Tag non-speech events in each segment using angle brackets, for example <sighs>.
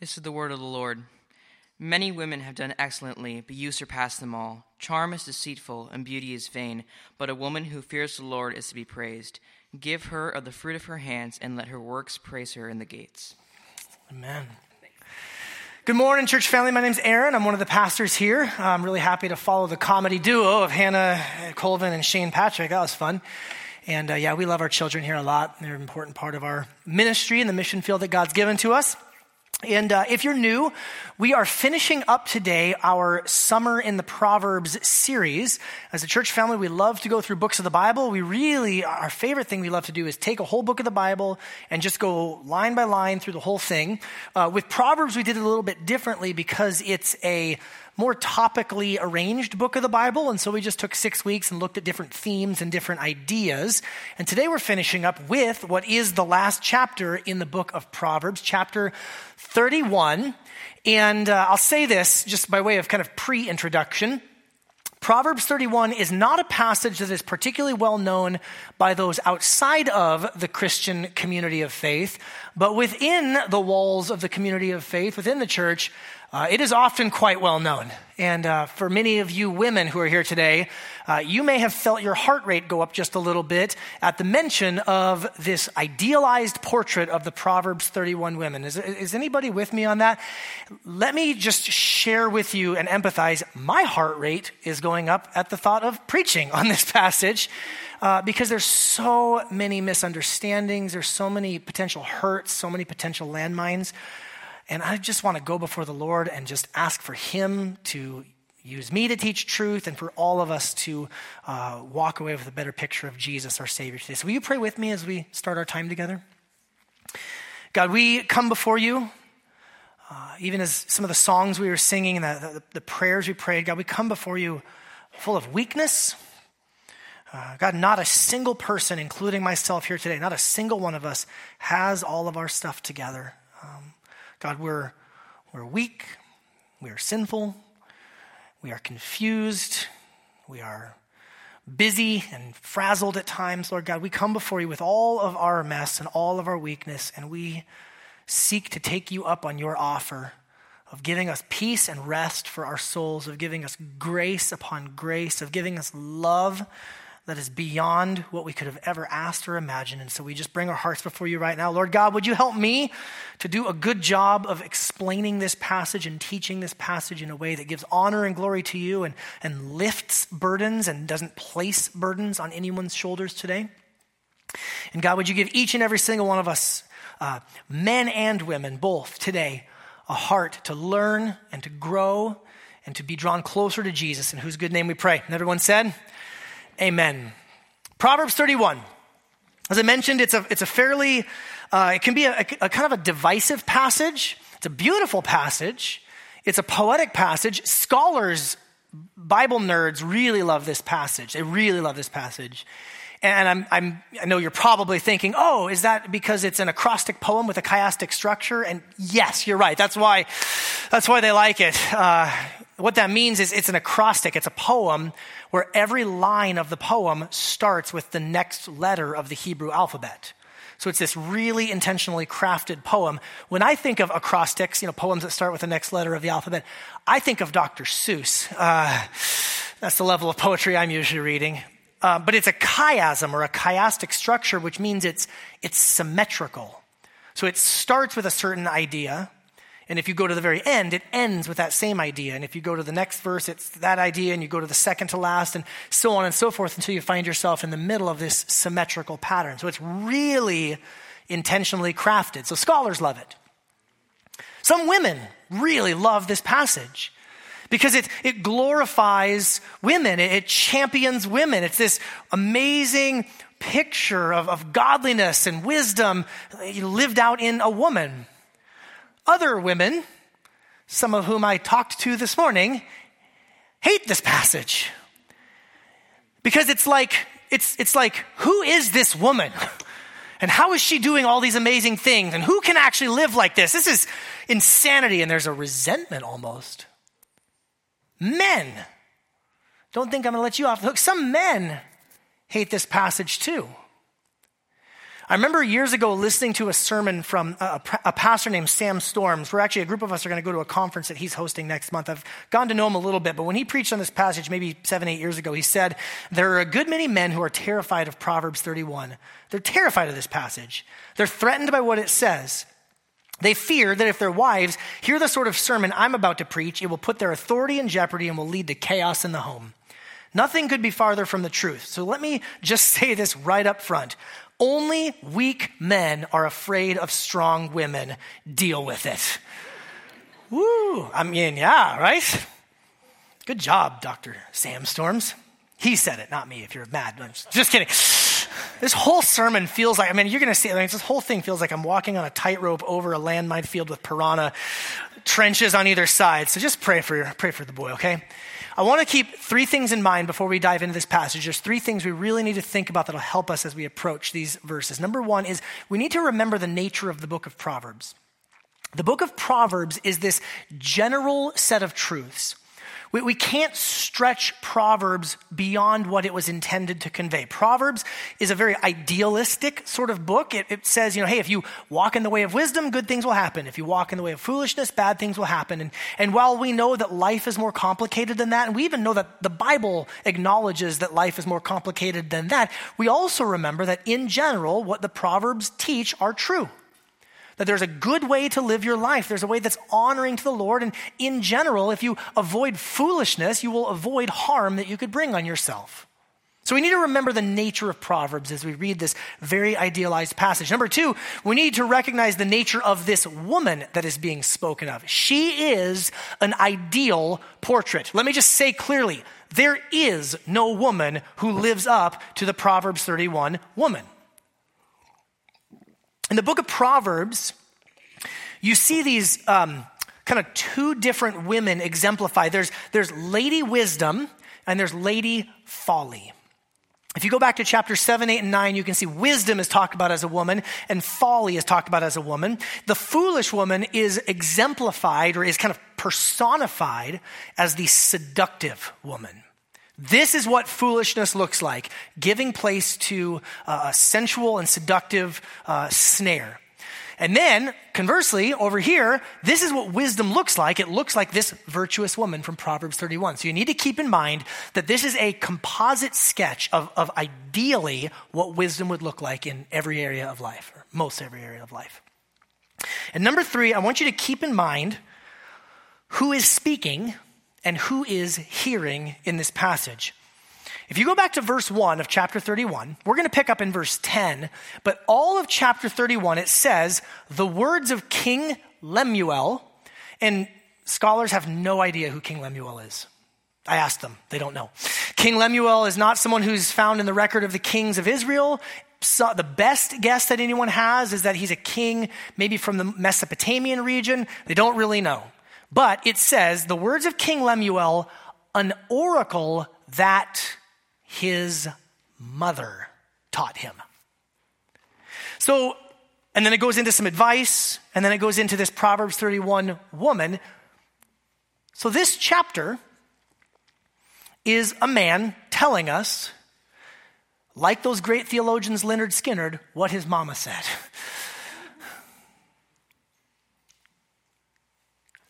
This is the word of the Lord. Many women have done excellently, but you surpass them all. Charm is deceitful, and beauty is vain, but a woman who fears the Lord is to be praised. Give her of the fruit of her hands, and let her works praise her in the gates. Amen. Good morning, church family. My name's Aaron. I'm one of the pastors here. I'm really happy to follow the comedy duo of Hannah Colvin and Shane Patrick. That was fun. And uh, yeah, we love our children here a lot. They're an important part of our ministry and the mission field that God's given to us. And uh, if you're new, we are finishing up today our Summer in the Proverbs series. As a church family, we love to go through books of the Bible. We really, our favorite thing we love to do is take a whole book of the Bible and just go line by line through the whole thing. Uh, with Proverbs, we did it a little bit differently because it's a more topically arranged book of the Bible. And so we just took six weeks and looked at different themes and different ideas. And today we're finishing up with what is the last chapter in the book of Proverbs, chapter 31. And uh, I'll say this just by way of kind of pre introduction. Proverbs 31 is not a passage that is particularly well known by those outside of the Christian community of faith, but within the walls of the community of faith, within the church, uh, it is often quite well known. And uh, for many of you women who are here today, uh, you may have felt your heart rate go up just a little bit at the mention of this idealized portrait of the Proverbs 31 women. Is, is anybody with me on that? Let me just share with you and empathize. My heart rate is going up at the thought of preaching on this <laughs> passage. Uh, because there's so many misunderstandings, there's so many potential hurts, so many potential landmines. And I just want to go before the Lord and just ask for Him to use me to teach truth and for all of us to uh, walk away with a better picture of Jesus, our Savior, today. So, will you pray with me as we start our time together? God, we come before you, uh, even as some of the songs we were singing and the, the, the, prayers we prayed, God, we come before you full of weakness. Uh, God, not a single person, including myself here today, not a single one of us has all of our stuff together. God, we're, we're weak, we are sinful, we are confused, we are busy and frazzled at times. Lord God, we come before you with all of our mess and all of our weakness, and we seek to take you up on your offer of giving us peace and rest for our souls, of giving us grace upon grace, of giving us love that is beyond what we could have ever asked or imagined. And so we just bring our hearts before you right now. Lord God, would you help me to do a good job of explaining this passage and teaching this passage in a way that gives honor and glory to you and, and lifts burdens and doesn't place burdens on anyone's shoulders today? And God, would you give each and every single one of us, uh, men and women, both today, a heart to learn and to grow and to be drawn closer to Jesus, in whose good name we pray. And everyone said, Amen. Proverbs 31. As I mentioned, it's a, it's a fairly, uh, it can be a, a, kind of a divisive passage. It's a beautiful passage. It's a poetic passage. Scholars, Bible nerds really love this passage. They really love this passage. And I'm, I'm, i know you're probably thinking, oh, is that because it's an acrostic poem with a chiastic structure? And yes, you're right. That's why, that's why they like it. Uh, what that means is it's an acrostic, it's a poem where every line of the poem starts with the next letter of the Hebrew alphabet. So it's this really intentionally crafted poem. When I think of acrostics, you know, poems that start with the next letter of the alphabet, I think of Dr. Seuss. Uh, that's the level of poetry I'm usually reading. Uh, but it's a chiasm or a chiastic structure, which means it's, it's symmetrical. So it starts with a certain idea, and if you go to the very end, it ends with that same idea. And if you go to the next verse, it's that idea, and you go to the second to last, and so on and so forth until you find yourself in the middle of this symmetrical pattern. So it's really intentionally crafted. So scholars love it. Some women really love this passage because it, it glorifies women, it, it champions women. It's this amazing picture of, of godliness and wisdom lived out in a woman. Other women, some of whom I talked to this morning, hate this passage. Because it's like, it's, it's like, who is this woman? And how is she doing all these amazing things? And who can actually live like this? This is insanity. And there's a resentment almost. Men, don't think I'm going to let you off the hook. Some men hate this passage too. I remember years ago listening to a sermon from a, a, pastor named Sam Storms. We're actually, a group of us are going to go to a conference that he's hosting next month. I've gone to know him a little bit, but when he preached on this passage maybe seven, eight years ago, he said, There are a good many men who are terrified of Proverbs 31. They're terrified of this passage. They're threatened by what it says. They fear that if their wives hear the sort of sermon I'm about to preach, it will put their authority in jeopardy and will lead to chaos in the home. Nothing could be farther from the truth. So let me just <laughs> say this right up front. Only weak men are afraid of strong women. Deal with it. Woo! I mean, yeah, right? Good job, Dr. Sam Storms. He said it, not me, if you're mad. Just kidding. This whole sermon feels like, I mean, you're going to see, I mean, this whole thing feels like I'm walking on a tightrope over a landmine field with piranha trenches on either side. So just pray for, pray for the boy, okay? I want to keep three things in mind before we dive into this passage. There's three things we really need to think about that'll help us as we approach these verses. Number one is we need to remember the nature of the book of Proverbs. The book of Proverbs is this general set of truths we, we can't stretch Proverbs beyond what it was intended to convey. Proverbs is a very idealistic sort of book. It, it says, you know, hey, if you walk in the way of wisdom, good things will happen. If you walk in the way of foolishness, bad things will happen. And, and while we know that life is more complicated than that, and we even know that the Bible acknowledges that life is more complicated than that, we also remember that in general, what the Proverbs teach are true that there's a good way to live your life. There's a way that's honoring to the Lord. And in general, if you avoid foolishness, you will avoid harm that you could bring on yourself. So we need to remember the nature of Proverbs as we read this very idealized passage. Number two, we need to recognize the nature of this woman that is being spoken of. She is an ideal portrait. Let me just say clearly there is no woman who lives up to the Proverbs 31 woman. In the book of Proverbs, you see these um, kind of two different women exemplified. There's, there's Lady Wisdom and there's Lady Folly. If you go back to chapter 7, 8, and 9, you can see wisdom is talked about as a woman and folly is talked about as a woman. The foolish woman is exemplified or is kind of personified as the seductive woman. This is what foolishness looks like giving place to uh, a sensual and seductive uh, snare. And then, conversely, over here, this is what wisdom looks like. It looks like this virtuous woman from Proverbs 31. So you need to keep in mind that this is a composite sketch of, of ideally what wisdom would look like in every area of life, or most every area of life. And number three, I want you to keep in mind who is speaking and who is hearing in this passage. If you go back to verse 1 of chapter 31, we're going to pick up in verse 10, but all of chapter 31, it says, the words of King Lemuel, and scholars have no idea who King Lemuel is. I asked them, they don't know. King Lemuel is not someone who's found in the record of the kings of Israel. So the best guess that anyone has is that he's a king, maybe from the Mesopotamian region. They don't really know. But it says, the words of King Lemuel, an oracle that his mother taught him. So, and then it goes into some advice, and then it goes into this Proverbs 31 woman. So, this chapter is a man telling us, like those great theologians Lynyrd Skynyrd, what his mama said. <laughs>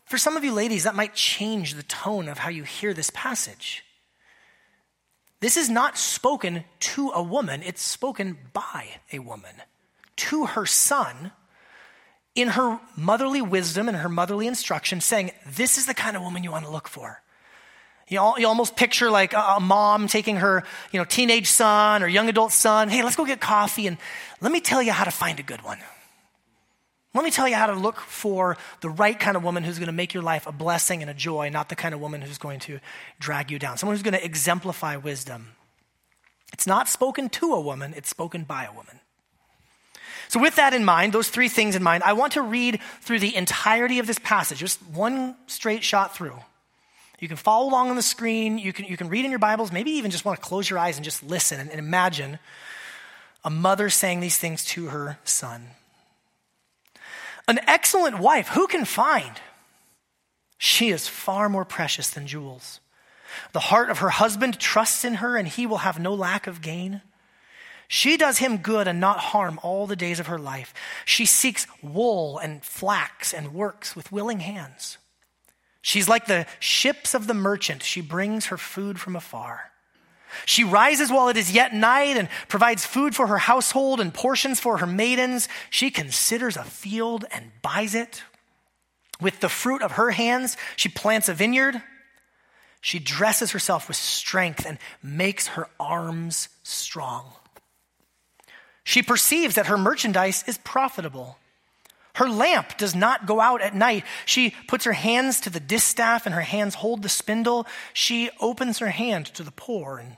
For some of you ladies, that might change the tone of how you hear this passage. This is not spoken to a woman, it's spoken by a woman to her son in her motherly wisdom and her motherly instruction, saying, This is the kind of woman you want to look for. You, you almost picture like a, a mom taking her you know, teenage son or young adult son, hey, let's go get coffee and let me tell you how to find a good one. Let me tell you how to look for the right kind of woman who's going to make your life a blessing and a joy, not the kind of woman who's going to drag you down. Someone who's going to exemplify wisdom. It's not spoken to a woman, it's spoken by a woman. So, with that in mind, those three things in mind, I want to read through the entirety of this passage, just one straight shot through. You can follow along on the screen, you can, you can read in your Bibles, maybe even just want to close your eyes and just listen and, and imagine a mother saying these things to her son. An excellent wife, who can find? She is far more precious than jewels. The heart of her husband trusts in her, and he will have no lack of gain. She does him good and not harm all the days of her life. She seeks wool and flax and works with willing hands. She's like the ships of the merchant. She brings her food from afar. She rises while it is yet night and provides food for her household and portions for her maidens. She considers a field and buys it. With the fruit of her hands, she plants a vineyard. She dresses herself with strength and makes her arms strong. She perceives that her merchandise is profitable. Her lamp does not go out at night. She puts her hands to the distaff and her hands hold the spindle. She opens her hand to the poor and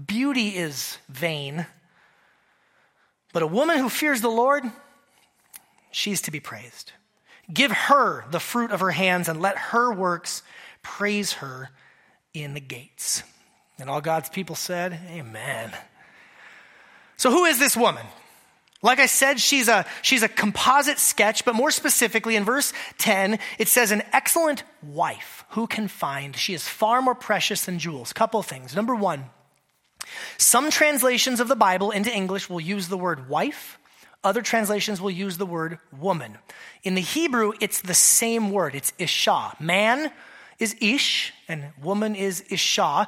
beauty is vain. But a woman who fears the Lord, she's to be praised. Give her the fruit of her hands and let her works praise her in the gates. And all God's people said, Amen. So, who is this woman? Like I said, she's a, she's a composite sketch, but more specifically, in verse 10, it says, An excellent wife who can find. She is far more precious than jewels. Couple things. Number one, some translations of the Bible into English will use the word wife, other translations will use the word woman. In the Hebrew, it's the same word, it's isha. Man is ish, and woman is isha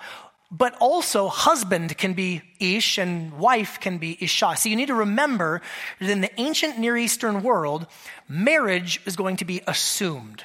but also husband can be ish and wife can be isha. So you need to remember that in the ancient Near Eastern world, marriage is going to be assumed.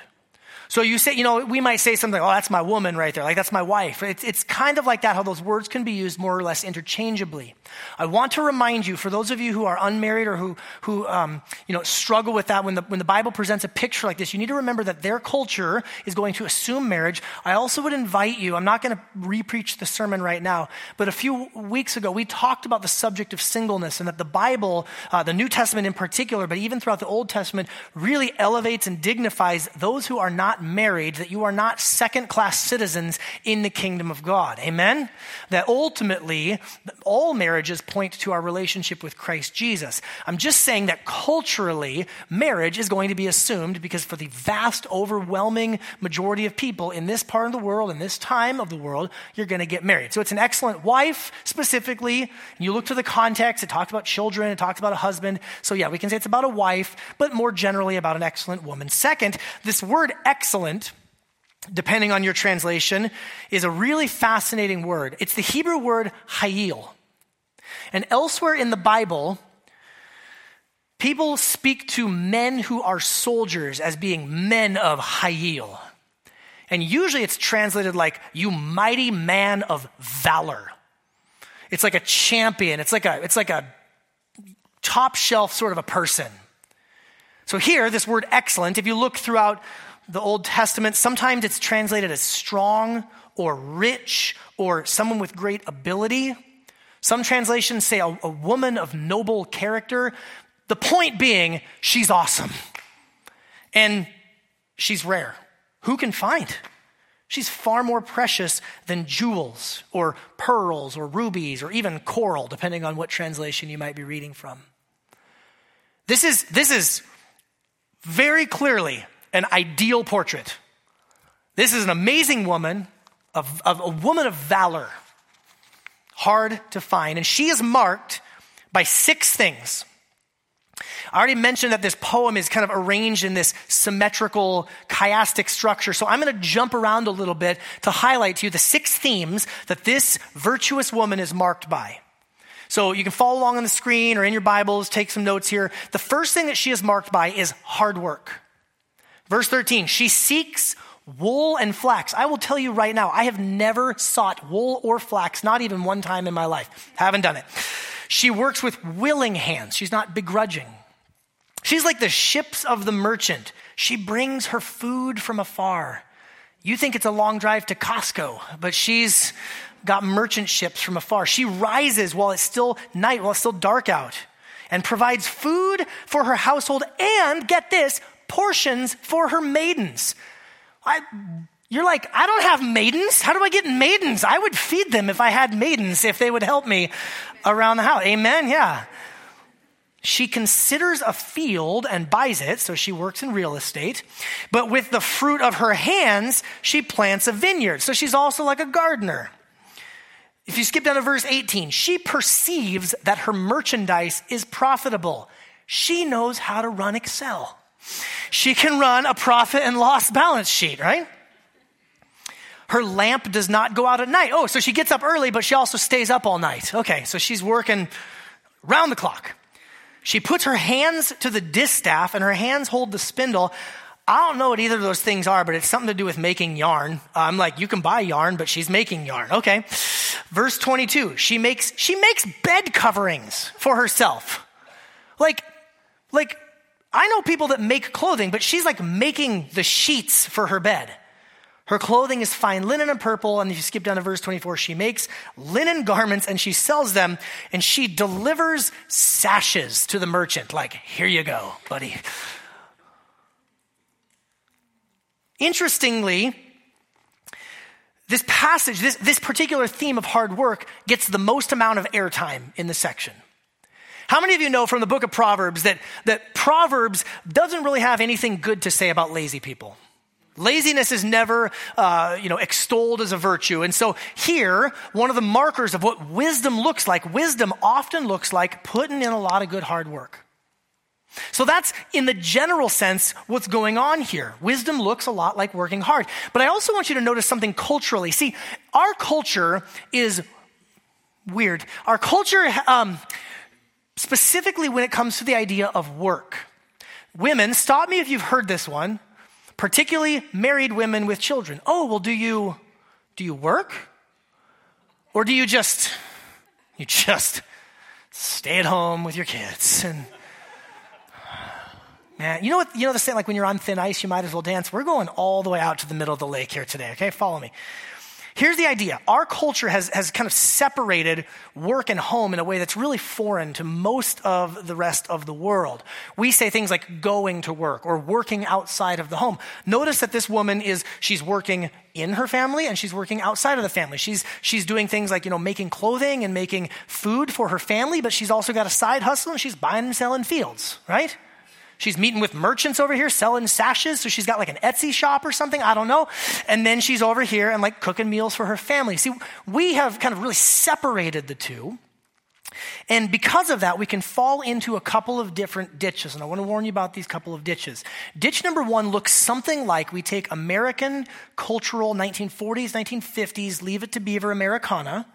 So you say, you know, we might say something, oh, that's my woman right there. Like, that's my wife. It's, it's kind of like that, how those words can be used more or less interchangeably. I want to remind you, for those of you who are unmarried or who, who um, you know, struggle with that, when the, when the Bible presents a picture like this, you need to remember that their culture is going to assume marriage. I also would invite you, I'm not going to repreach the sermon right now, but a few weeks ago, we talked about the subject of singleness and that the Bible, uh, the New Testament in particular, but even throughout the Old Testament, really elevates and dignifies those who are not married, that you are not second class citizens in the kingdom of God. Amen? That ultimately, all marriages point to our relationship with Christ Jesus. I'm just saying that culturally, marriage is going to be assumed because for the vast, overwhelming majority of people in this part of the world, in this time of the world, you're going to get married. So it's an excellent wife specifically. You look to the context, it talks about children, it talks about a husband. So yeah, we can say it's about a wife, but more generally about an excellent woman. Second, this word excellent excellent, depending on your translation, is a really fascinating word. It's the Hebrew word hayil. And elsewhere in the Bible, people speak to men who are soldiers as being men of hayil. And usually it's translated like, you mighty man of valor. It's like a champion. It's like a, it's like a top shelf sort of a person. So here, this word excellent, if you look throughout the Old Testament, sometimes it's translated as strong or rich or someone with great ability. Some translations say a, a, woman of noble character. The point being, she's awesome. And she's rare. Who can find? She's far more precious than jewels or pearls or rubies or even coral, depending on what translation you might be reading from. This is, this is very clearly an ideal portrait. This is an amazing woman, of, of a woman of valor, hard to find. And she is marked by six things. I already mentioned that this poem is kind of arranged in this symmetrical, chiastic structure. So I'm going to jump around a little bit to highlight to you the six themes that this virtuous woman is marked by. So you can follow along on the screen or in your Bibles, take some notes here. The first thing that she is marked by is hard work. Verse 13, she seeks wool and flax. I will tell you right now, I have never sought wool or flax, not even one time in my life. Haven't done it. She works with willing hands. She's not begrudging. She's like the ships of the merchant. She brings her food from afar. You think it's a long drive to Costco, but she's got merchant ships from afar. She rises while it's still night, while it's still dark out, and provides food for her household and, get this, portions for her maidens. I, you're like, I don't have maidens. How do I get maidens? I would feed them if I had maidens, if they would help me around the house. Amen? Yeah. She considers a field and buys it, so she works in real estate. But with the fruit of her hands, she plants a vineyard. So she's also like a gardener. If you skip down to verse 18, she perceives that her merchandise is profitable. She knows how to run Excel. She can run a profit and loss balance sheet, right? Her lamp does not go out at night. Oh, so she gets up early, but she also stays up all night. Okay, so she's working round the clock. She puts her hands to the distaff and her hands hold the spindle. I don't know what either of those things are, but it's something to do with making yarn. I'm like, you can buy yarn, but she's making yarn. Okay. Verse 22, she makes, she makes bed coverings for herself. Like, like, I know people that make clothing, but she's like making the sheets for her bed. Her clothing is fine linen and purple. And if you skip down to verse 24, she makes linen garments and she sells them and she delivers sashes to the merchant. Like, here you go, buddy. Interestingly, this passage, this, this particular theme of hard work gets the most amount of airtime in the section. How many of you know from the book of Proverbs that, that Proverbs doesn't really have anything good to say about lazy people? Laziness is never, uh, you know, extolled as a virtue. And so here, one of the markers of what wisdom looks like, wisdom often looks like putting in a lot of good hard work. So that's in the general sense what's going on here. Wisdom looks a lot like working hard. But I also want you to notice something culturally. See, our culture is weird. Our culture, um, specifically when it comes to the idea of work. Women, stop me if you've heard this one particularly married women with children. Oh, well, do you, do you work? Or do you just, you just stay at home with your kids and, man, you know what, you know the saying, like when you're on thin ice, you might as well dance. We're going all the way out to the middle of the lake here today, okay? Follow me. Here's the idea our culture has, has kind of separated work and home in a way that's really foreign to most of the rest of the world. We say things like going to work or working outside of the home. Notice that this woman is, she's working in her family and she's working outside of the family. She's, she's doing things like, you know, making clothing and making food for her family, but she's also got a side hustle and she's buying and selling fields, right? She's meeting with merchants over here selling sashes. So she's got like an Etsy shop or something. I don't know. And then she's over here and like cooking meals for her family. See, we have kind of really separated the two. And because of that, we can fall into a couple of different ditches. And I want to warn you about these couple of ditches. Ditch number one looks something like we take American cultural 1940s, 1950s, leave it to beaver Americana.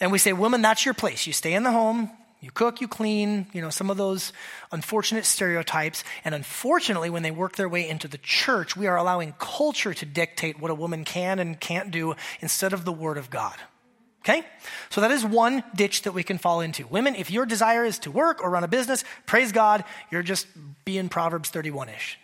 And we say, woman, that's your place. You stay in the home, you cook, you clean, you know, some of those unfortunate stereotypes. And unfortunately, when they work their way into the church, we are allowing culture to dictate what a woman can and can't do instead of the Word of God. Okay? So that is one ditch that we can fall into. Women, if your desire is to work or run a business, praise God, you're just being Proverbs 31 ish.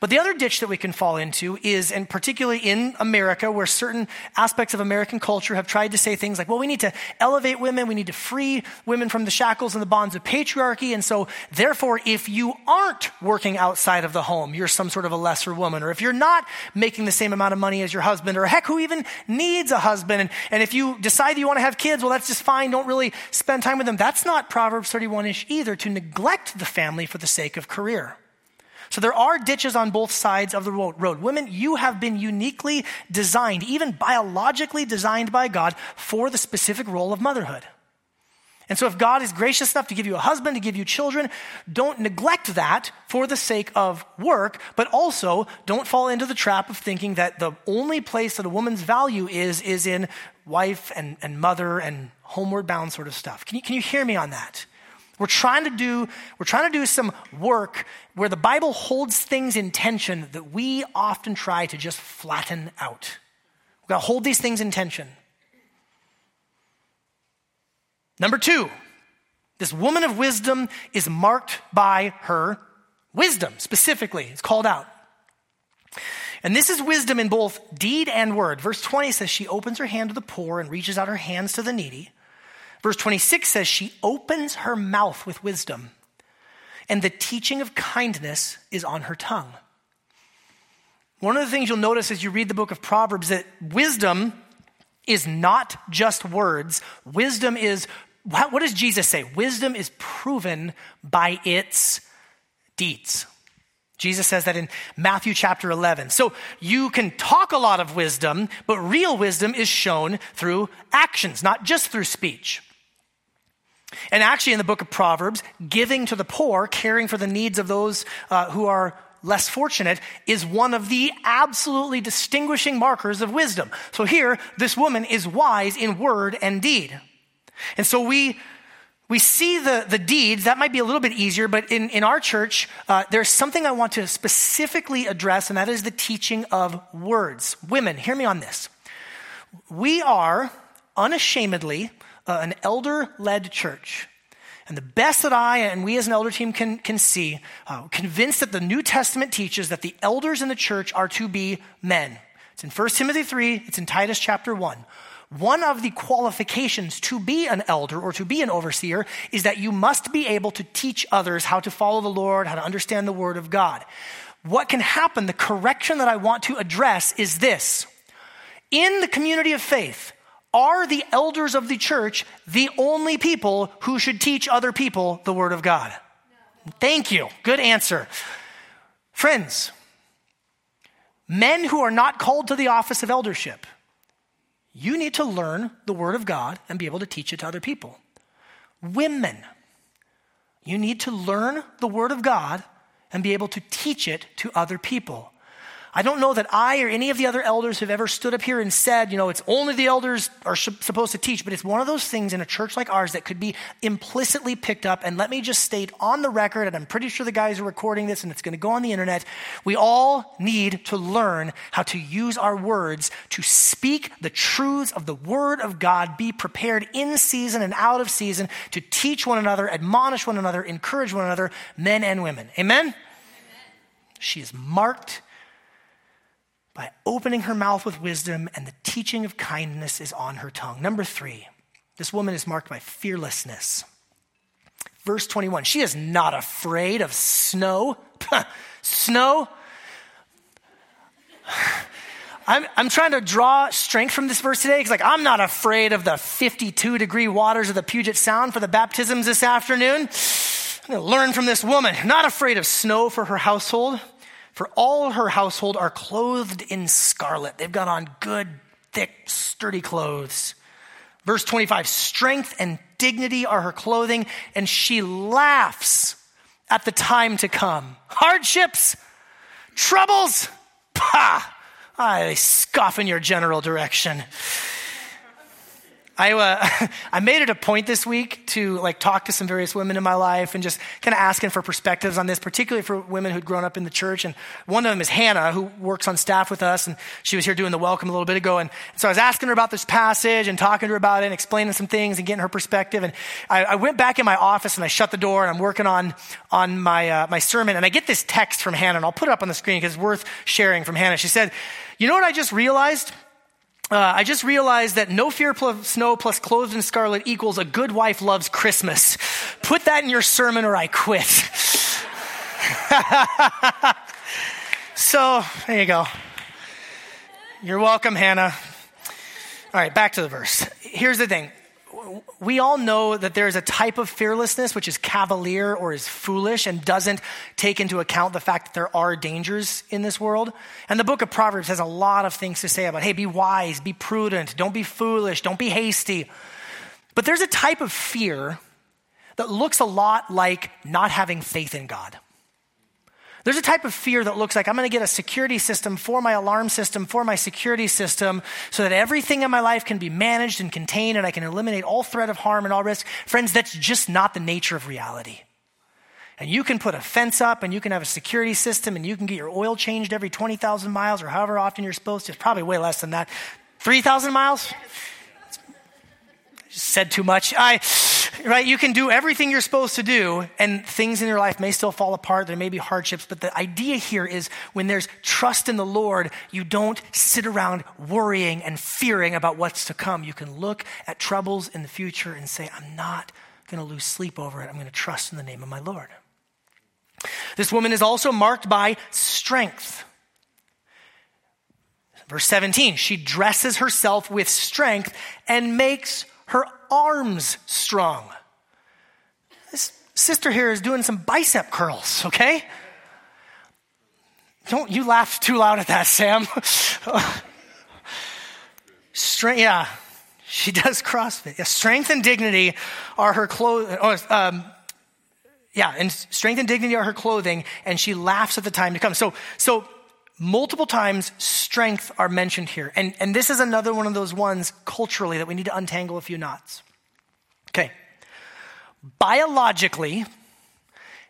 But the other ditch that we can fall into is, and particularly in America, where certain aspects of American culture have tried to say things like, well, we need to elevate women, we need to free women from the shackles and the bonds of patriarchy. And so, therefore, if you aren't working outside of the home, you're some sort of a lesser woman. Or if you're not making the same amount of money as your husband, or heck, who even needs a husband? And, and if you decide you want to have kids, well, that's just fine. Don't really spend time with them. That's not Proverbs 31 ish either, to neglect the family for the sake of career. So there are ditches on both sides of the road. Women, you have been uniquely designed, even biologically designed by God for the specific role of motherhood. And so, if God is gracious enough to give you a husband, to give you children, don't neglect that for the sake of work, but also don't fall into the trap of thinking that the only place that a woman's value is, is in wife and, and mother and homeward bound sort of stuff. Can you, can you hear me on that? We're trying to do we're trying to do some work where the Bible holds things in tension that we often try to just flatten out. We've got to hold these things in tension. Number 2, this woman of wisdom is marked by her wisdom specifically. It's called out. And this is wisdom in both deed and word. Verse 20 says she opens her hand to the poor and reaches out her hands to the needy. Verse 26 says she opens her mouth with wisdom, and the teaching of kindness is on her tongue. One of the things you'll notice as you read the book of Proverbs that wisdom is not just words. Wisdom is, what does Jesus say? Wisdom is proven by its deeds. Jesus says that in Matthew chapter 11. So you can talk a lot of wisdom, but real wisdom is shown through actions, not just through speech. And actually, in the book of Proverbs, giving to the poor, caring for the needs of those uh, who are less fortunate, is one of the absolutely distinguishing markers of wisdom. So here, this woman is wise in word and deed. And so we we see the, the deeds, that might be a little bit easier, but in, in our church, uh, there's something I want to specifically address, and that is the teaching of words. Women, hear me on this. We are unashamedly uh, an elder led church. And the best that I and we as an elder team can, can see, uh, convinced that the New Testament teaches that the elders in the church are to be men. It's in 1 Timothy 3, it's in Titus chapter 1. One of the qualifications to be an elder or to be an overseer is that you must be able to teach others how to follow the Lord, how to understand the Word of God. What can happen, the correction that I want to address is this. In the community of faith, are the elders of the church the only people who should teach other people the Word of God? No. Thank you. Good answer. Friends, men who are not called to the office of eldership, you need to learn the Word of God and be able to teach it to other people. Women, you need to learn the Word of God and be able to teach it to other people. I don't know that I or any of the other elders have ever stood up here and said, you know, it's only the elders are supposed to teach, but it's one of those things in a church like ours that could be implicitly picked up. And let me just state on the record, and I'm pretty sure the guys are recording this and it's going to go on the internet. We all need to learn how to use our words to speak the truths of the Word of God, be prepared in season and out of season to teach one another, admonish one another, encourage one another, men and women. Amen? Amen. She is marked by opening her mouth with wisdom, and the teaching of kindness is on her tongue. Number three, this woman is marked by fearlessness. Verse 21 She is not afraid of snow. <laughs> snow? I'm, I'm trying to draw strength from this verse today because, like, I'm not afraid of the 52 degree waters of the Puget Sound for the baptisms this afternoon. I'm going to learn from this woman. Not afraid of snow for her household. For all her household are clothed in scarlet. They've got on good, thick, sturdy clothes. Verse 25 Strength and dignity are her clothing, and she laughs at the time to come. Hardships, troubles, pah! I scoff in your general direction. I, uh, <laughs> I made it a point this week to like talk to some various women in my life and just kind of asking for perspectives on this, particularly for women who'd grown up in the church. And one of them is Hannah, who works on staff with us, and she was here doing the welcome a little bit ago. And so I was asking her about this passage and talking to her about it and explaining some things and getting her perspective. And I, I went back in my office and I shut the door and I'm working on on my uh, my sermon. And I get this text from Hannah, and I'll put it up on the screen because it's worth sharing from Hannah. She said, "You know what I just realized?" Uh, I just realized that no fear plus snow plus clothed in scarlet equals a good wife loves Christmas. Put that in your sermon or I quit. <laughs> so, there you go. You're welcome, Hannah. All right, back to the verse. Here's the thing we all know that there's a type of fearlessness which is cavalier or is foolish and doesn't take into account the fact that there are dangers in this world. And the book of Proverbs has a lot of things to say about hey, be wise, be prudent, don't be foolish, don't be hasty. But there's a type of fear that looks a lot like not having faith in God. There's a type of fear that looks like I'm going to get a security system for my alarm system, for my security system, so that everything in my life can be managed and contained and I can eliminate all threat of harm and all risk. Friends, that's just not the nature of reality. And you can put a fence up and you can have a security system and you can get your oil changed every 20,000 miles or however often you're supposed to. It's probably way less than that. 3,000 miles? Just said too much. I <laughs> right? You can do everything you're supposed to do, and things in your life may still fall apart. There may be hardships, but the idea here is when there's trust in the Lord, you don't sit around worrying and fearing about what's to come. You can look at troubles in the future and say, I'm not going to lose sleep over it. I'm going to trust in the name of my Lord. This woman is also marked by strength. Verse 17, she dresses herself with strength and makes her arms strong. This sister here is doing some bicep curls, okay? Don't you laugh too loud at that, Sam. Strength, yeah, she does CrossFit. Yeah, strength and dignity are her clothing. Oh, um, yeah, and strength and dignity are her clothing, and she laughs at the time to come. So, so multiple times strength are mentioned here. And, and this is another one of those ones culturally that we need to untangle a few knots. Okay. Biologically,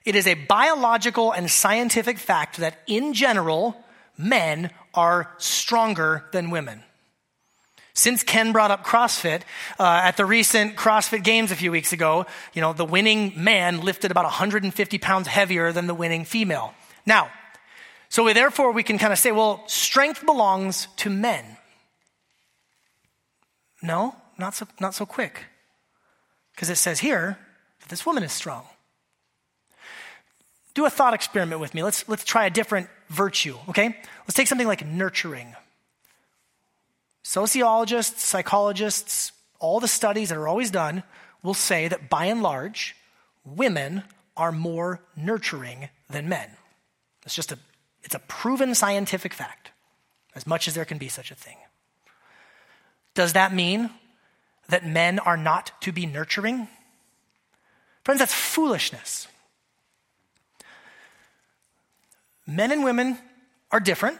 it is a biological and scientific fact that in general, men are stronger than women. Since Ken brought up CrossFit, uh, at the recent CrossFit Games a few weeks ago, you know, the winning man lifted about 150 pounds heavier than the winning female. Now, so we, therefore, we can kind of say, well, strength belongs to men. No, not so, not so quick. Because it says here that this woman is strong. Do a thought experiment with me. Let's, let's try a different virtue, okay? Let's take something like nurturing. Sociologists, psychologists, all the studies that are always done will say that by and large, women are more nurturing than men. It's just a it's a proven scientific fact, as much as there can be such a thing. Does that mean that men are not to be nurturing? Friends, that's foolishness. Men and women are different.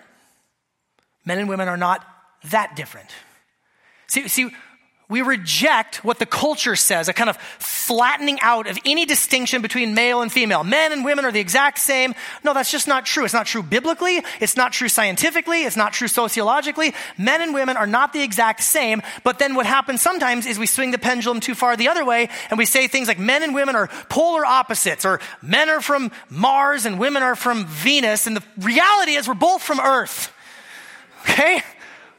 Men and women are not that different. See, see we reject what the culture says, a kind of flattening out of any distinction between male and female. Men and women are the exact same. No, that's just not true. It's not true biblically. It's not true scientifically. It's not true sociologically. Men and women are not the exact same. But then what happens sometimes is we swing the pendulum too far the other way and we say things like men and women are polar opposites or men are from Mars and women are from Venus. And the reality is we're both from Earth. Okay?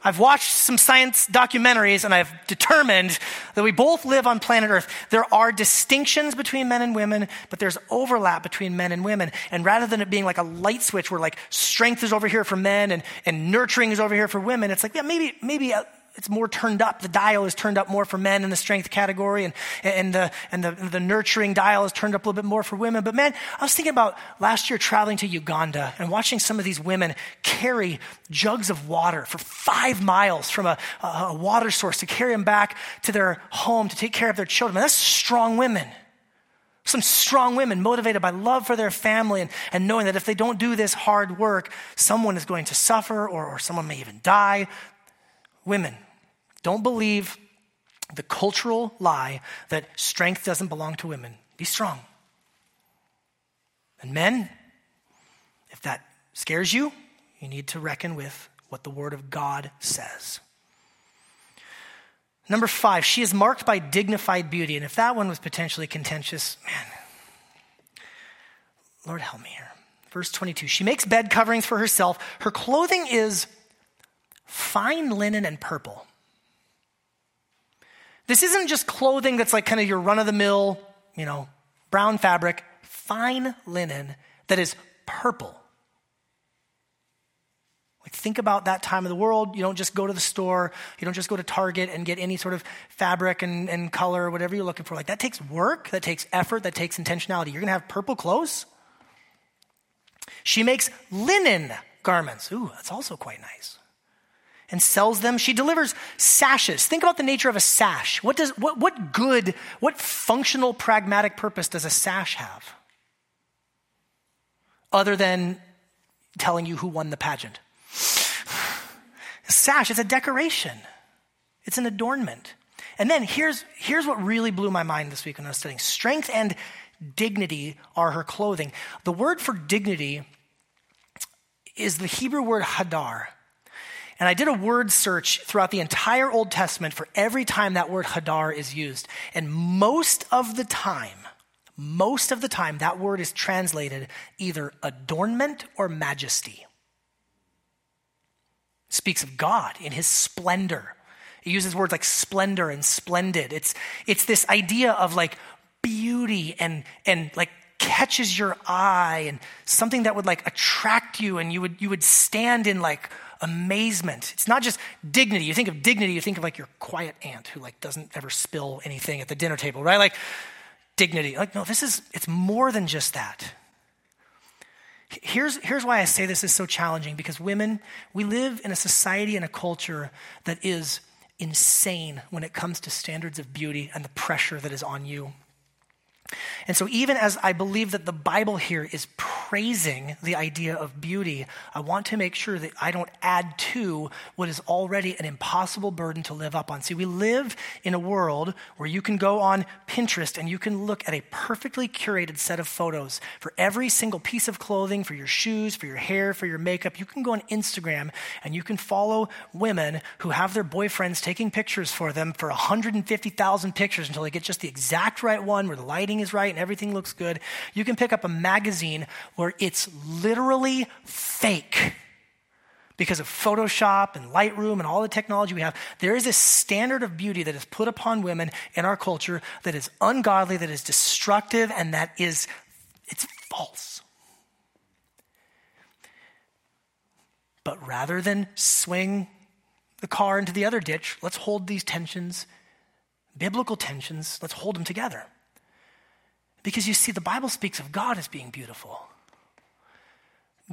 I've watched some science documentaries and I've determined that we both live on planet Earth. There are distinctions between men and women, but there's overlap between men and women. And rather than it being like a light switch where like strength is over here for men and, and nurturing is over here for women, it's like, yeah, maybe, maybe it's more turned up. The dial is turned up more for men in the strength category, and, and, the, and the, the nurturing dial is turned up a little bit more for women. But man, I was thinking about last year traveling to Uganda and watching some of these women carry jugs of water for five miles from a, a water source to carry them back to their home to take care of their children. Man, that's strong women. Some strong women motivated by love for their family and, and knowing that if they don't do this hard work, someone is going to suffer or, or someone may even die. Women, don't believe the cultural lie that strength doesn't belong to women. Be strong. And men, if that scares you, you need to reckon with what the Word of God says. Number five, she is marked by dignified beauty. And if that one was potentially contentious, man, Lord help me here. Verse 22 She makes bed coverings for herself. Her clothing is fine linen and purple. This isn't just clothing that's like kind of your run of the mill, you know, brown fabric, fine linen that is purple. Like, think about that time of the world. You don't just go to the store, you don't just go to Target and get any sort of fabric and, and color whatever you're looking for. Like, that takes work, that takes effort, that takes intentionality. You're to have purple clothes. She makes linen garments. Ooh, that's also quite nice and sells them. She delivers sashes. Think about the nature of a sash. What, does, what, what good, what functional, pragmatic purpose does a sash have? other than telling you who won the pageant. <sighs> Sash is a decoration, it's an adornment. And then here's, here's what really blew my mind this week when I was studying strength and dignity are her clothing. The word for dignity is the Hebrew word hadar. And I did a word search throughout the entire Old Testament for every time that word hadar is used. And most of the time, most of the time, that word is translated either adornment or majesty. It speaks of God in his splendor. It uses words like splendor and splendid. It's, it's this idea of like beauty and, and like catches your eye and something that would like attract you and you would, you would stand in like amazement. It's not just dignity. You think of dignity, you think of like your quiet aunt who like doesn't ever spill anything at the dinner table, right? Like dignity. Like, no, this is, it's more than just that. Here's, here's why I say this is so challenging because women, we live in a society and a culture that is insane when it comes to standards of beauty and the pressure that is on you. And so, even as I believe that the Bible here is praising the idea of beauty, I want to make sure that I don't add to what is already an impossible burden to live up on. See, we live in a world where you can go on Pinterest and you can look at a perfectly curated set of photos for every single piece of clothing, for your shoes, for your hair, for your makeup. You can go on Instagram and you can follow women who have their boyfriends taking pictures for them for 150,000 pictures until they get just the exact right one where the lighting is right and everything looks good. You can pick up a magazine where it's literally fake because of Photoshop and Lightroom and all the technology we have, there is a standard of beauty that is put upon women in our culture that is ungodly, that is destructive, and that is it's false. But rather than swing the car into the other ditch, let's hold these tensions, biblical tensions, let's hold them together. Because you see, the Bible speaks of God as being beautiful.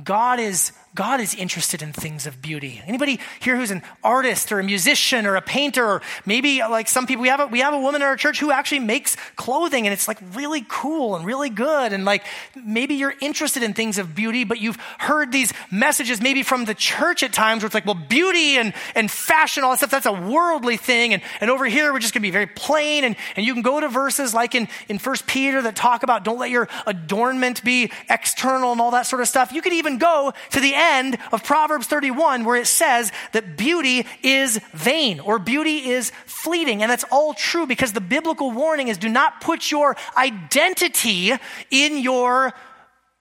God is, God is interested in things of beauty. Anybody here who's an artist or a musician or a painter, or maybe like some people, we have a, we have a woman in our church who actually makes clothing and it's like really cool and really good. And like maybe you're interested in things of beauty, but you've heard these messages maybe from the church at times where it's like, well, beauty and, and fashion, all that stuff, that's a worldly thing. And, and over here, we're just going to be very plain. And, and you can go to verses like in, in First Peter that talk about don't let your adornment be external and all that sort of stuff. You could even go to the end of Proverbs 31 where it says that beauty is vain or beauty is fleeting. And that's all true because the biblical warning is do not put your identity in your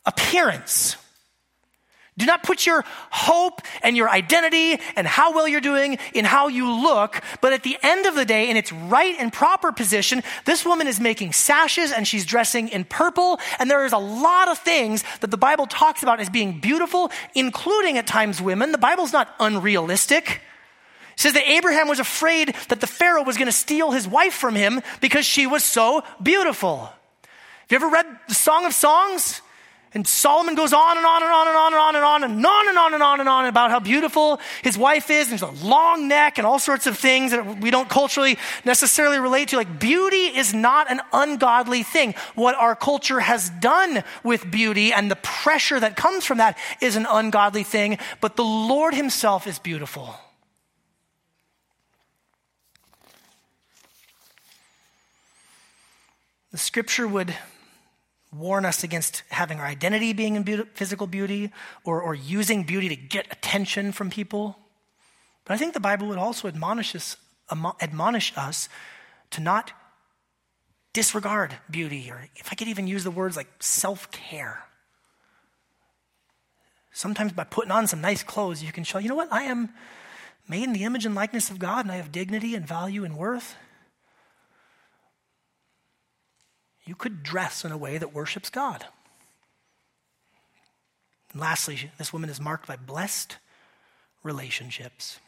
appearance. Do not put your hope and your identity and how well you're doing in how you look, but at the end of the day, in its right and proper position, this woman is making sashes and she's dressing in purple, and there is a lot of things that the Bible talks about as being beautiful, including at times women. The Bible's not unrealistic. It says that Abraham was afraid that the Pharaoh was going to steal his wife from him because she was so beautiful. Have you ever read the Song of Songs? And Solomon goes on and on and on and on and on and on and on and on and on and on about how beautiful his wife is. And there's a long neck and all sorts of things that we don't culturally necessarily relate to. Like beauty is not an ungodly thing. What our culture has done with beauty and the pressure that comes from that is an ungodly thing. But the Lord himself is beautiful. The scripture would warn us against having our identity being in be- physical beauty or, or using beauty to get attention from people. But I think the Bible would also admonish us, admonish us to not disregard beauty, or if I could even use the words like self care. Sometimes by putting on some nice clothes, you can show, you know what, I am made in the image and likeness of God, and I have dignity and value and worth. You could dress in a way that worships God. And lastly, this woman is marked by blessed relationships.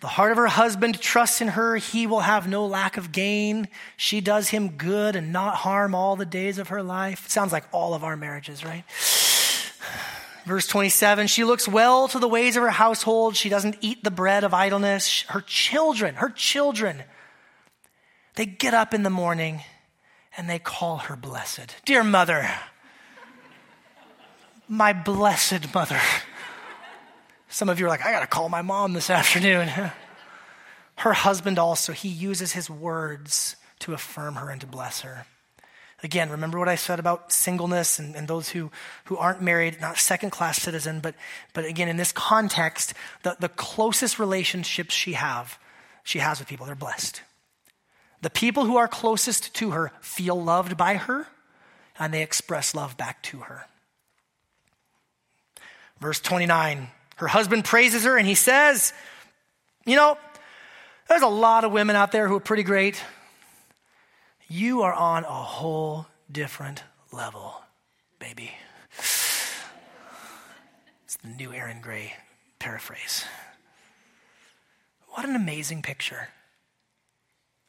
The heart of her husband trusts in her. He will have no lack of gain. She does him good and not harm all the days of her life. It sounds like all of our marriages, right? Verse 27 She looks well to the ways of her household. She doesn't eat the bread of idleness. Her children, her children, they get up in the morning and they call her blessed. Dear mother, my blessed mother. Some of you are like, I got to call my mom this afternoon. <laughs> her husband also, he uses his words to affirm her and to bless her. Again, remember what I said about singleness and, and those who, who aren't married, not second class citizen, but, but again, in this context, the, the closest relationships she have, she has with people, they're blessed. The people who are closest to her feel loved by her, and they express love back to her. Verse 29 her husband praises her, and he says, You know, there's a lot of women out there who are pretty great. You are on a whole different level, baby. It's the new Aaron Gray paraphrase. What an amazing picture.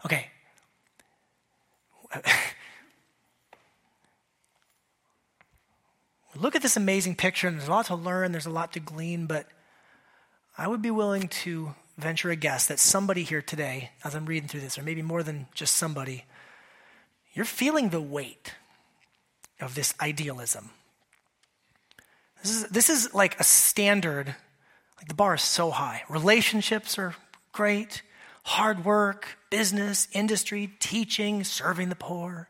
Okay. <sighs> Look at this amazing picture, and there's a lot to learn, there's a lot to glean, but I would be willing to venture a guess that somebody here today, as I'm reading through this, or maybe more than just somebody, you're feeling the weight of this idealism. This is, this is like a standard, like the bar is so high. Relationships are great, hard work, business, industry, teaching, serving the poor,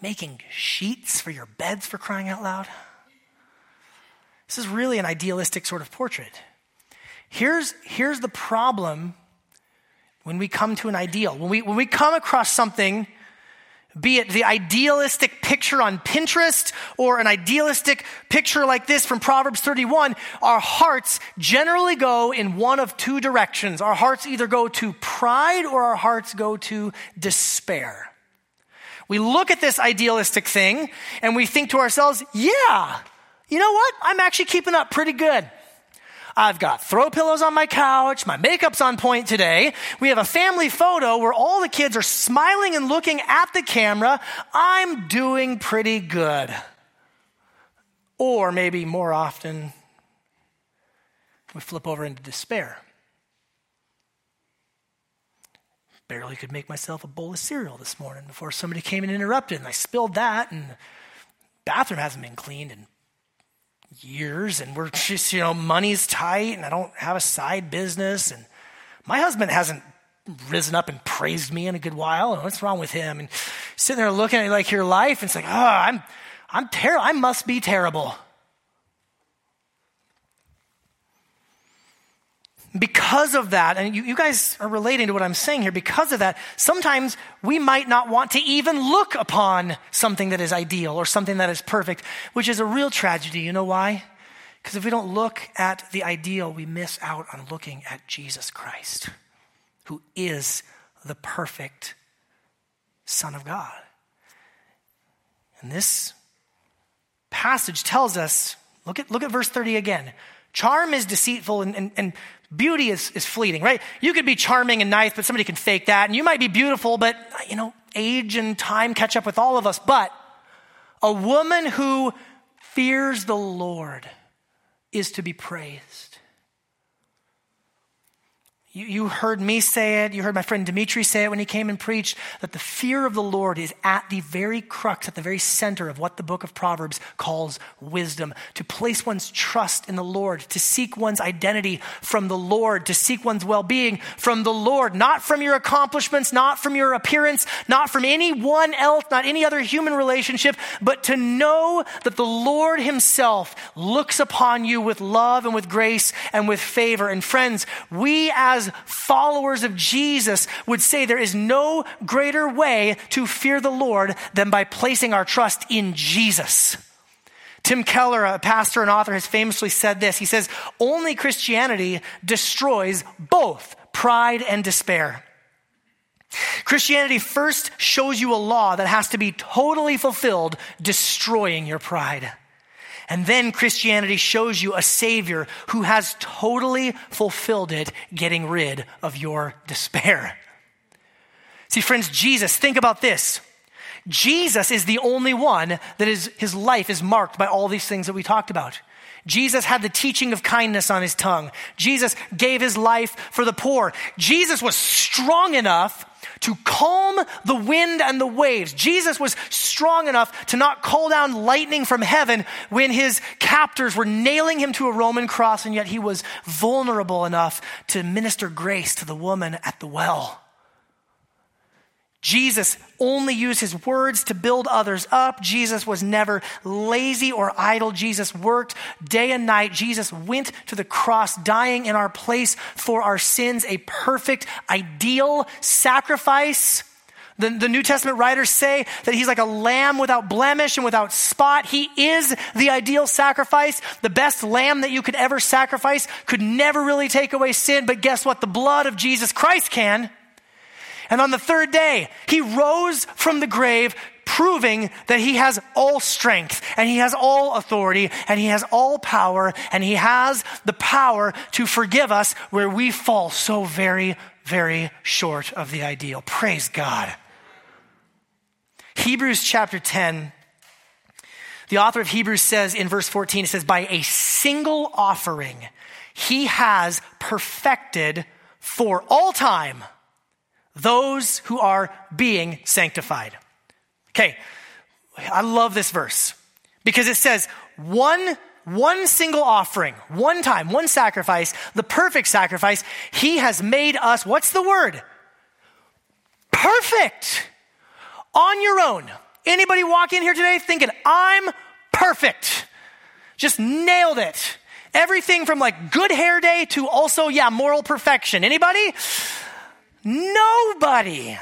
making sheets for your beds for crying out loud. This is really an idealistic sort of portrait. Here's, here's the problem when we come to an ideal. When we, when we come across something, be it the idealistic picture on Pinterest or an idealistic picture like this from Proverbs 31, our hearts generally go in one of two directions. Our hearts either go to pride or our hearts go to despair. We look at this idealistic thing and we think to ourselves, yeah, you know what? I'm actually keeping up pretty good. I've got throw pillows on my couch. My makeup's on point today. We have a family photo where all the kids are smiling and looking at the camera. I'm doing pretty good. Or maybe more often, we flip over into despair. Barely could make myself a bowl of cereal this morning before somebody came and interrupted, and I spilled that, and bathroom hasn't been cleaned in years and we're just, you know, money's tight and I don't have a side business. And my husband hasn't risen up and praised me in a good while. And What's wrong with him? And sitting there looking at like your life and it's like, oh, I'm, I'm terrible. I must be terrible. Because of that, and you, you, guys are relating to what I'm saying here, because of that, sometimes we might not want to even look upon something that is ideal or something that is perfect, which is a real tragedy. You know why? Because if we don't look at the ideal, we miss out on looking at Jesus Christ, who is the perfect Son of God. And this passage tells us look at, look at verse 30 again. Charm is deceitful and, and, and beauty is, is fleeting, right? You could be charming and nice, but somebody can fake that. And you might be beautiful, but, you know, age and time catch up with all of us. But a woman who fears the Lord is to be praised. You, you heard me say it. You heard my friend Dimitri say it when he came and preached that the fear of the Lord is at the very crux, at the very center of what the book of Proverbs calls wisdom. To place one's trust in the Lord, to seek one's identity from the Lord, to seek one's well being from the Lord, not from your accomplishments, not from your appearance, not from anyone else, not any other human relationship, but to know that the Lord Himself looks upon you with love and with grace and with favor. And friends, we as as followers of Jesus, would say there is no greater way to fear the Lord than by placing our trust in Jesus. Tim Keller, a pastor and author, has famously said this. He says, Only Christianity destroys both pride and despair. Christianity first shows you a law that has to be totally fulfilled, destroying your pride. And then Christianity shows you a Savior who has totally fulfilled it, getting rid of your despair. See, friends, Jesus, think about this. Jesus is the only one that is, his life is marked by all these things that we talked about. Jesus had the teaching of kindness on his tongue. Jesus gave his life for the poor. Jesus was strong enough to calm the wind and the waves. Jesus was strong enough to not call down lightning from heaven when his captors were nailing him to a Roman cross, and yet he was vulnerable enough to minister grace to the woman at the well. Jesus only used his words to build others up. Jesus was never lazy or idle. Jesus worked day and night. Jesus went to the cross, dying in our place for our sins, a perfect, ideal sacrifice. The, the, New Testament writers say that he's like a lamb without blemish and without spot. He is the ideal sacrifice. The best lamb that you could ever sacrifice could never really take away sin, but guess what? The blood of Jesus Christ can. And on the third day, he rose from the grave, proving that he has all strength and he has all authority and he has all power and he has the power to forgive us where we fall so very, very short of the ideal. Praise God. Hebrews chapter 10. The author of Hebrews says in verse 14, it says, By a single offering, he has perfected for all time those who are being sanctified. Okay, I love this verse because it says one one single offering, one time, one sacrifice, the perfect sacrifice, he has made us, what's the word? Perfect. On your own. Anybody walk in here today thinking, I'm perfect? Just nailed it. Everything from like good hair day to also, yeah, moral perfection. Anybody? Nobody.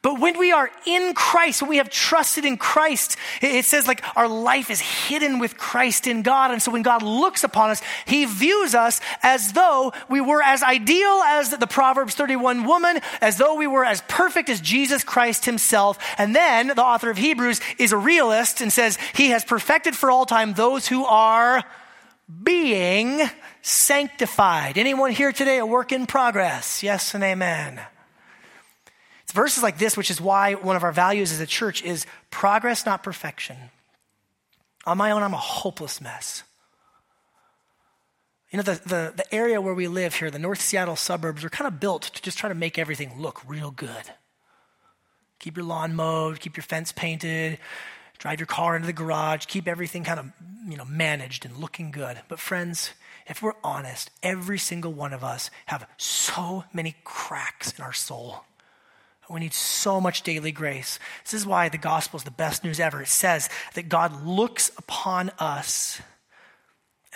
But when we are in Christ, when we have trusted in Christ, it says like our life is hidden with Christ in God. And so when God looks upon us, he views us as though we were as ideal as the Proverbs 31 woman, as though we were as perfect as Jesus Christ himself. And then the author of Hebrews is a realist and says he has perfected for all time those who are being sanctified. Anyone here today a work in progress? Yes and amen. It's verses like this, which is why one of our values as a church is progress, not perfection. On my own, I'm a hopeless mess. You know, the, the, the area where we live here, the North Seattle suburbs, are kind of built to just try to make everything look real good. Keep your lawn mowed, keep your fence painted, drive your car into the garage, keep everything kind of, you know, managed and looking good. But friends, if we're honest, every single one of us have so many cracks in our soul. We need so much daily grace. This is why the gospel is the best news ever. It says that God looks upon us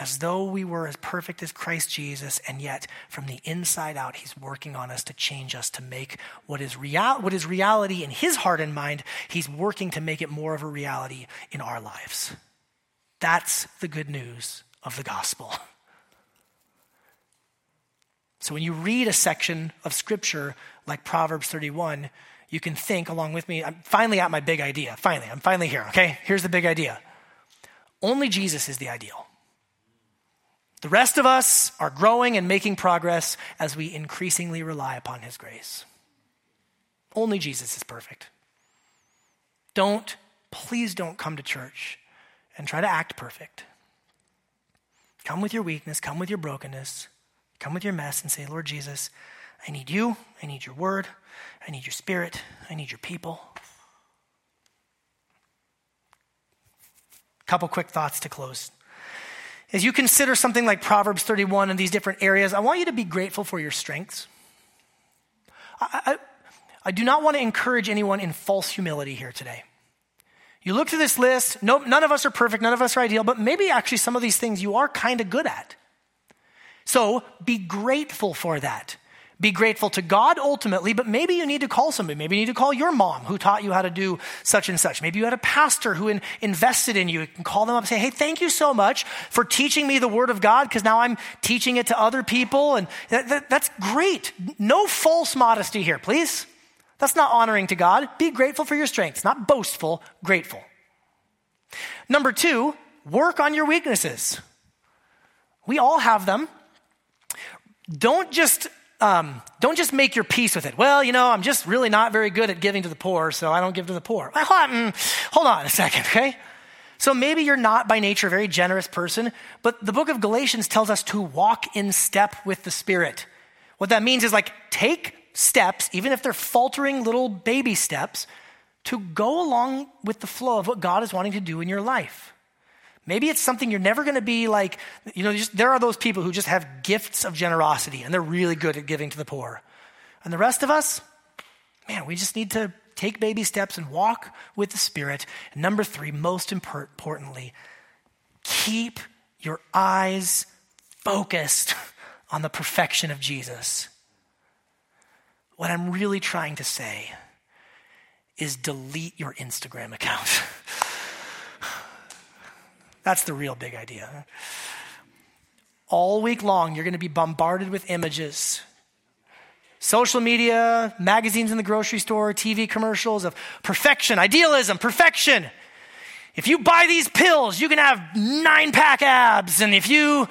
as though we were as perfect as Christ Jesus, and yet from the inside out, He's working on us to change us, to make what is, real, what is reality in His heart and mind, He's working to make it more of a reality in our lives. That's the good news of the gospel. So when you read a section of scripture like Proverbs 31, you can think along with me. I'm finally at my big idea. Finally, I'm finally here, okay? Here's the big idea. Only Jesus is the ideal. The rest of us are growing and making progress as we increasingly rely upon his grace. Only Jesus is perfect. Don't, please don't come to church and try to act perfect. Come with your weakness, come with your brokenness, Come with your mess and say, Lord Jesus, I need you. I need your word. I need your spirit. I need your people. A Couple quick thoughts to close. As you consider something like Proverbs 31 in these different areas, I want you to be grateful for your strengths. I, I, I do not want to encourage anyone in false humility here today. You look through this list, no, none of us are perfect, none of us are ideal, but maybe actually some of these things you are kind of good at. So be grateful for that. Be grateful to God ultimately, but maybe you need to call somebody. Maybe you need to call your mom who taught you how to do such and such. Maybe you had a pastor who in, invested in you. You can call them up and say, Hey, thank you so much for teaching me the word of God because now I'm teaching it to other people. And that, that, that's great. No false modesty here, please. That's not honoring to God. Be grateful for your strengths, not boastful, grateful. Number two, work on your weaknesses. We all have them don't just um, don't just make your peace with it. Well, you know, I'm just really not very good at giving to the poor, so I don't give to the poor. Hold on, mm, hold on a second, okay? So maybe you're not by nature a very generous person, but the book of Galatians tells us to walk in step with the Spirit. What that means is like take steps, even if they're faltering little baby steps, to go along with the flow of what God is wanting to do in your life. Maybe it's something you're never going to be like, you know, just, there are those people who just have gifts of generosity and they're really good at giving to the poor. And the rest of us, man, we just need to take baby steps and walk with the Spirit. And number three, most importantly, keep your eyes focused on the perfection of Jesus. What I'm really trying to say is delete your Instagram account. <laughs> That's the real big idea. All week long, you're going to be bombarded with images. Social media, magazines in the grocery store, TV commercials of perfection, idealism, perfection. If you buy these pills, you can have nine pack abs. And if you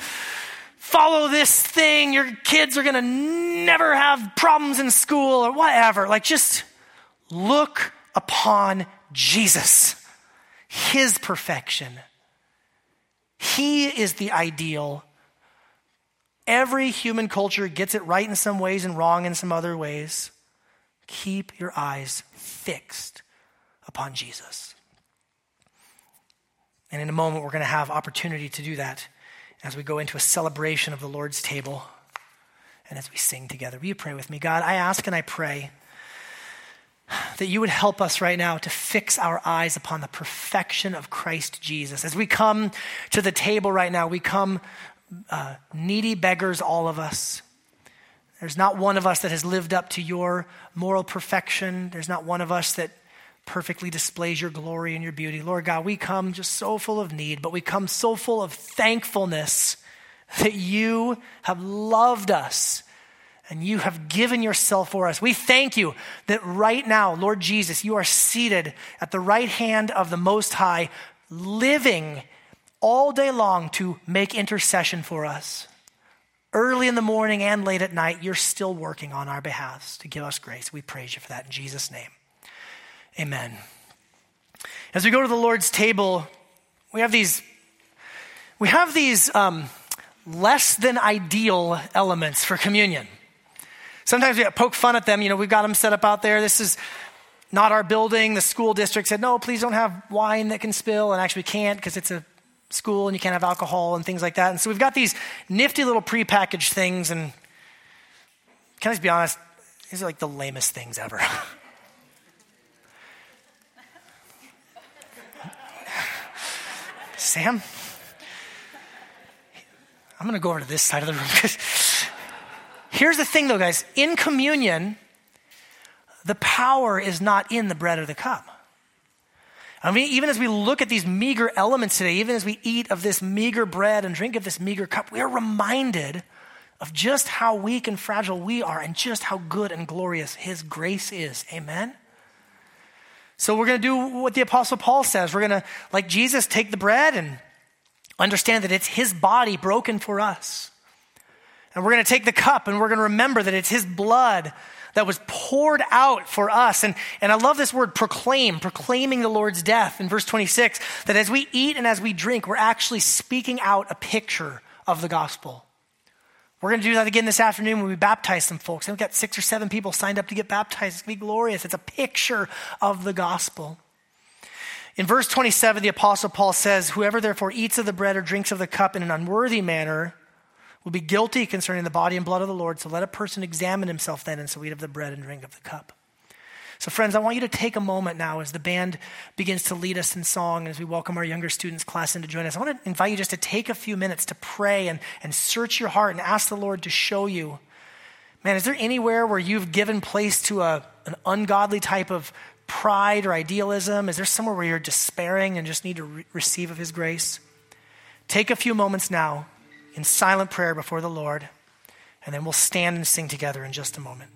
follow this thing, your kids are going to never have problems in school or whatever. Like, just look upon Jesus, his perfection. He is the ideal. Every human culture gets it right in some ways and wrong in some other ways. Keep your eyes fixed upon Jesus. And in a moment, we're going to have opportunity to do that as we go into a celebration of the Lord's table and as we sing together. Will you pray with me? God, I ask and I pray that you would help us right now to fix our eyes upon the perfection of Christ Jesus. As we come to the table right now, we come uh, needy beggars, all of us. There's not one of us that has lived up to your moral perfection. There's not one of us that perfectly displays your glory and your beauty. Lord God, we come just so full of need, but we come so full of thankfulness that you have loved us and you have given yourself for us. We thank you that right now, Lord Jesus, you are seated at the right hand of the Most High, living all day long to make intercession for us. Early in the morning and late at night, you're still working on our behalf to give us grace. We praise you for that in Jesus' name. Amen. As we go to the Lord's table, we have these, we have these um, less than ideal elements for communion. Sometimes we poke fun at them. You know, we've got them set up out there. This is not our building. The school district said, no, please don't have wine that can spill. And actually can't because it's a school and you can't have alcohol and things like that. And so we've got these nifty little prepackaged things. And can I just be honest? These are like the lamest things ever. <laughs> Sam? I'm going to go over to this side of the room because Here's the thing, though, guys. In communion, the power is not in the bread or the cup. I mean, even as we look at these meager elements today, even as we eat of this meager bread and drink of this meager cup, we are reminded of just how weak and fragile we are and just how good and glorious His grace is. Amen? So we're going to do what the Apostle Paul says. We're going to, like Jesus, take the bread and understand that it's His body broken for us. And we're going to take the cup and we're going to remember that it's his blood that was poured out for us. And, and I love this word proclaim, proclaiming the Lord's death in verse 26, that as we eat and as we drink, we're actually speaking out a picture of the gospel. We're going to do that again this afternoon when we baptize some folks. And we've got six or seven people signed up to get baptized. It's going to be glorious. It's a picture of the gospel. In verse 27, the Apostle Paul says, Whoever therefore eats of the bread or drinks of the cup in an unworthy manner will be guilty concerning the body and blood of the Lord. So let a person examine himself then, and so eat of the bread and drink of the cup. So, friends, I want you to take a moment now as the band begins to lead us in song and as we welcome our younger students class in to join us. I want to invite you just to take a few minutes to pray and, and search your heart and ask the Lord to show you. Man, is there anywhere where you've given place to a, an ungodly type of pride or idealism? Is there somewhere where you're despairing and just need to re- receive of His grace? Take a few moments now in silent prayer before the Lord, and then we'll stand and sing together in just a moment.